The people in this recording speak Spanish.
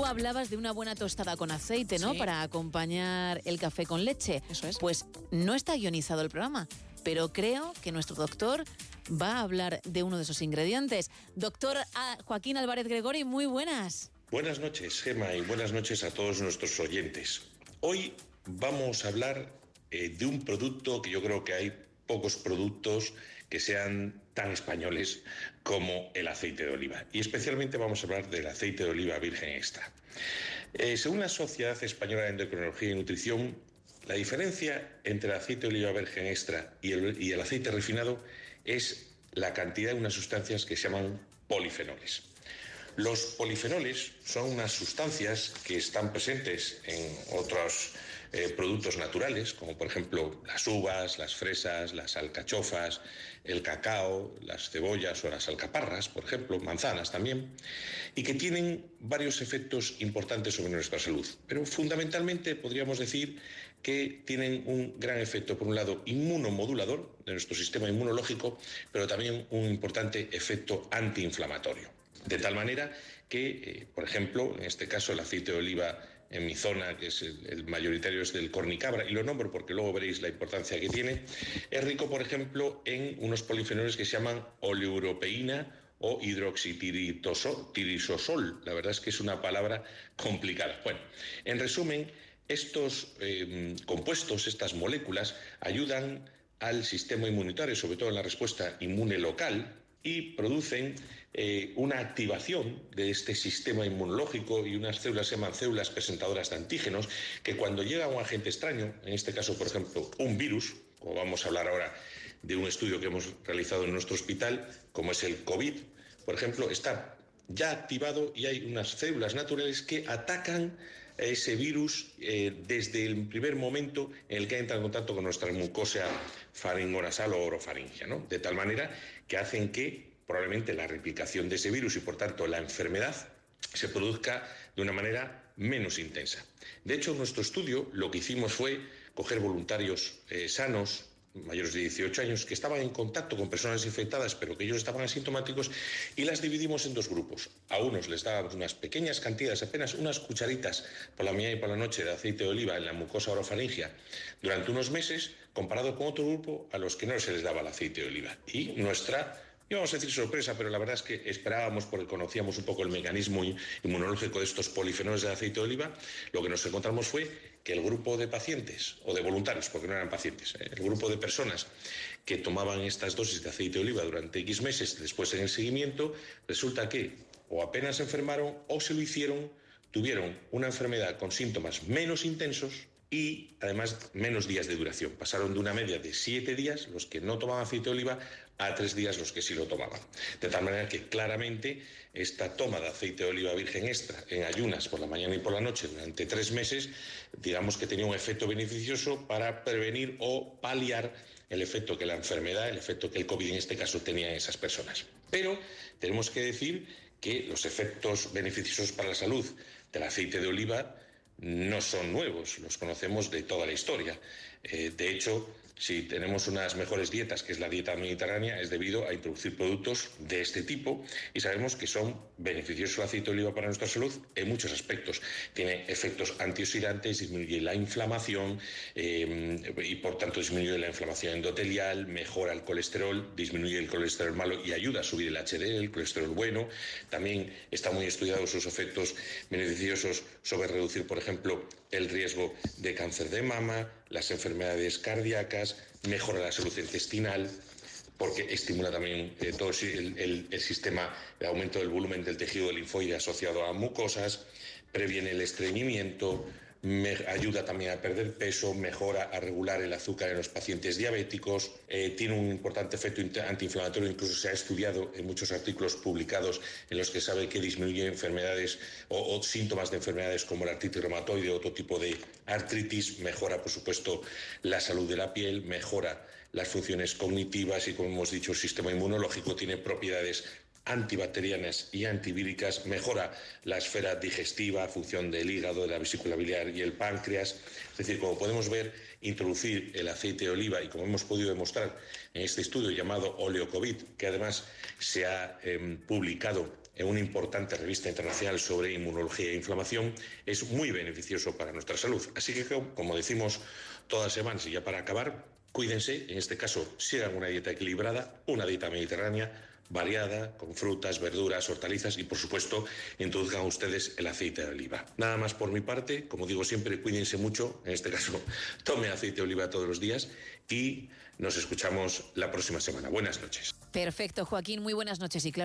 Tú hablabas de una buena tostada con aceite, ¿no? Sí. Para acompañar el café con leche. Eso es. Pues no está guionizado el programa, pero creo que nuestro doctor va a hablar de uno de esos ingredientes. Doctor Joaquín Álvarez Gregori, muy buenas. Buenas noches, Gema, y buenas noches a todos nuestros oyentes. Hoy vamos a hablar eh, de un producto que yo creo que hay pocos productos que sean tan españoles como el aceite de oliva. Y especialmente vamos a hablar del aceite de oliva virgen extra. Eh, según la Sociedad Española de Endocrinología y Nutrición, la diferencia entre el aceite de oliva virgen extra y el, y el aceite refinado es la cantidad de unas sustancias que se llaman polifenoles. Los polifenoles son unas sustancias que están presentes en otros eh, productos naturales, como por ejemplo las uvas, las fresas, las alcachofas, el cacao, las cebollas o las alcaparras, por ejemplo, manzanas también, y que tienen varios efectos importantes sobre nuestra salud. Pero fundamentalmente podríamos decir que tienen un gran efecto, por un lado, inmunomodulador de nuestro sistema inmunológico, pero también un importante efecto antiinflamatorio. De tal manera que, eh, por ejemplo, en este caso el aceite de oliva en mi zona, que es el, mayoritario, es del cornicabra, y lo nombro porque luego veréis la importancia que tiene, es rico, por ejemplo, en unos polifenoles que se llaman oleuropeína o hidroxitirisosol. La verdad es que es una palabra complicada. Bueno, en resumen, estos eh, compuestos, estas moléculas, ayudan al sistema inmunitario, sobre todo en la respuesta inmune local, y producen eh, una activación de este sistema inmunológico y unas células se llaman células presentadoras de antígenos que cuando llega un agente extraño, en este caso por ejemplo un virus, como vamos a hablar ahora de un estudio que hemos realizado en nuestro hospital, como es el COVID, por ejemplo, está ya activado y hay unas células naturales que atacan ese virus eh, desde el primer momento en el que entra en contacto con nuestra mucosa faringonasal o orofaringia. De tal manera que hacen que probablemente la replicación de ese virus y por tanto la enfermedad se produzca de una manera menos intensa. De hecho, en nuestro estudio lo que hicimos fue coger voluntarios eh, sanos, mayores de 18 años que estaban en contacto con personas infectadas pero que ellos estaban asintomáticos y las dividimos en dos grupos. A unos les dábamos unas pequeñas cantidades, apenas unas cucharitas por la mañana y por la noche de aceite de oliva en la mucosa orofaringia durante unos meses comparado con otro grupo a los que no se les daba el aceite de oliva. Y nuestra íbamos a decir sorpresa, pero la verdad es que esperábamos, porque conocíamos un poco el mecanismo inmunológico de estos polifenoles de aceite de oliva, lo que nos encontramos fue que el grupo de pacientes, o de voluntarios, porque no eran pacientes, ¿eh? el grupo de personas que tomaban estas dosis de aceite de oliva durante X meses, después en el seguimiento, resulta que o apenas se enfermaron o se lo hicieron, tuvieron una enfermedad con síntomas menos intensos y además menos días de duración. Pasaron de una media de siete días los que no tomaban aceite de oliva a tres días los que sí lo tomaban. De tal manera que claramente esta toma de aceite de oliva virgen extra en ayunas por la mañana y por la noche durante tres meses, digamos que tenía un efecto beneficioso para prevenir o paliar el efecto que la enfermedad, el efecto que el COVID en este caso tenía en esas personas. Pero tenemos que decir que los efectos beneficiosos para la salud del aceite de oliva no son nuevos, los conocemos de toda la historia. Eh, de hecho, si tenemos unas mejores dietas, que es la dieta mediterránea, es debido a introducir productos de este tipo y sabemos que son beneficiosos el aceite de oliva para nuestra salud en muchos aspectos. Tiene efectos antioxidantes, disminuye la inflamación eh, y por tanto disminuye la inflamación endotelial, mejora el colesterol, disminuye el colesterol malo y ayuda a subir el HDL, el colesterol bueno. También está muy estudiado sus efectos beneficiosos sobre reducir, por ejemplo, el riesgo de cáncer de mama, las enfermedades cardíacas, mejora la salud intestinal, porque estimula también eh, todo el, el, sistema de aumento del volumen del tejido linfoide asociado a mucosas, previene el estreñimiento, me ayuda también a perder peso, mejora a regular el azúcar en los pacientes diabéticos, eh, tiene un importante efecto antiinflamatorio, incluso se ha estudiado en muchos artículos publicados en los que sabe que disminuye enfermedades o, o síntomas de enfermedades como la artritis reumatoide o otro tipo de artritis, mejora por supuesto la salud de la piel, mejora las funciones cognitivas y como hemos dicho el sistema inmunológico tiene propiedades antibacterianas y antivíricas, mejora la esfera digestiva, función del hígado, de la vesícula biliar y el páncreas. Es decir, como podemos ver, introducir el aceite de oliva y como hemos podido demostrar en este estudio llamado Oleocovid, que además se ha eh, publicado en una importante revista internacional sobre inmunología e inflamación, es muy beneficioso para nuestra salud. Así que, como decimos todas las semanas, y ya para acabar, cuídense, en este caso, sigan una dieta equilibrada, una dieta mediterránea, variada, con frutas, verduras, hortalizas y, por supuesto, introduzcan ustedes el aceite de oliva. Nada más por mi parte, como digo siempre, cuídense mucho, en este caso, tome aceite de oliva todos los días y nos escuchamos la próxima semana. Buenas noches. Perfecto, Joaquín, muy buenas noches y claro.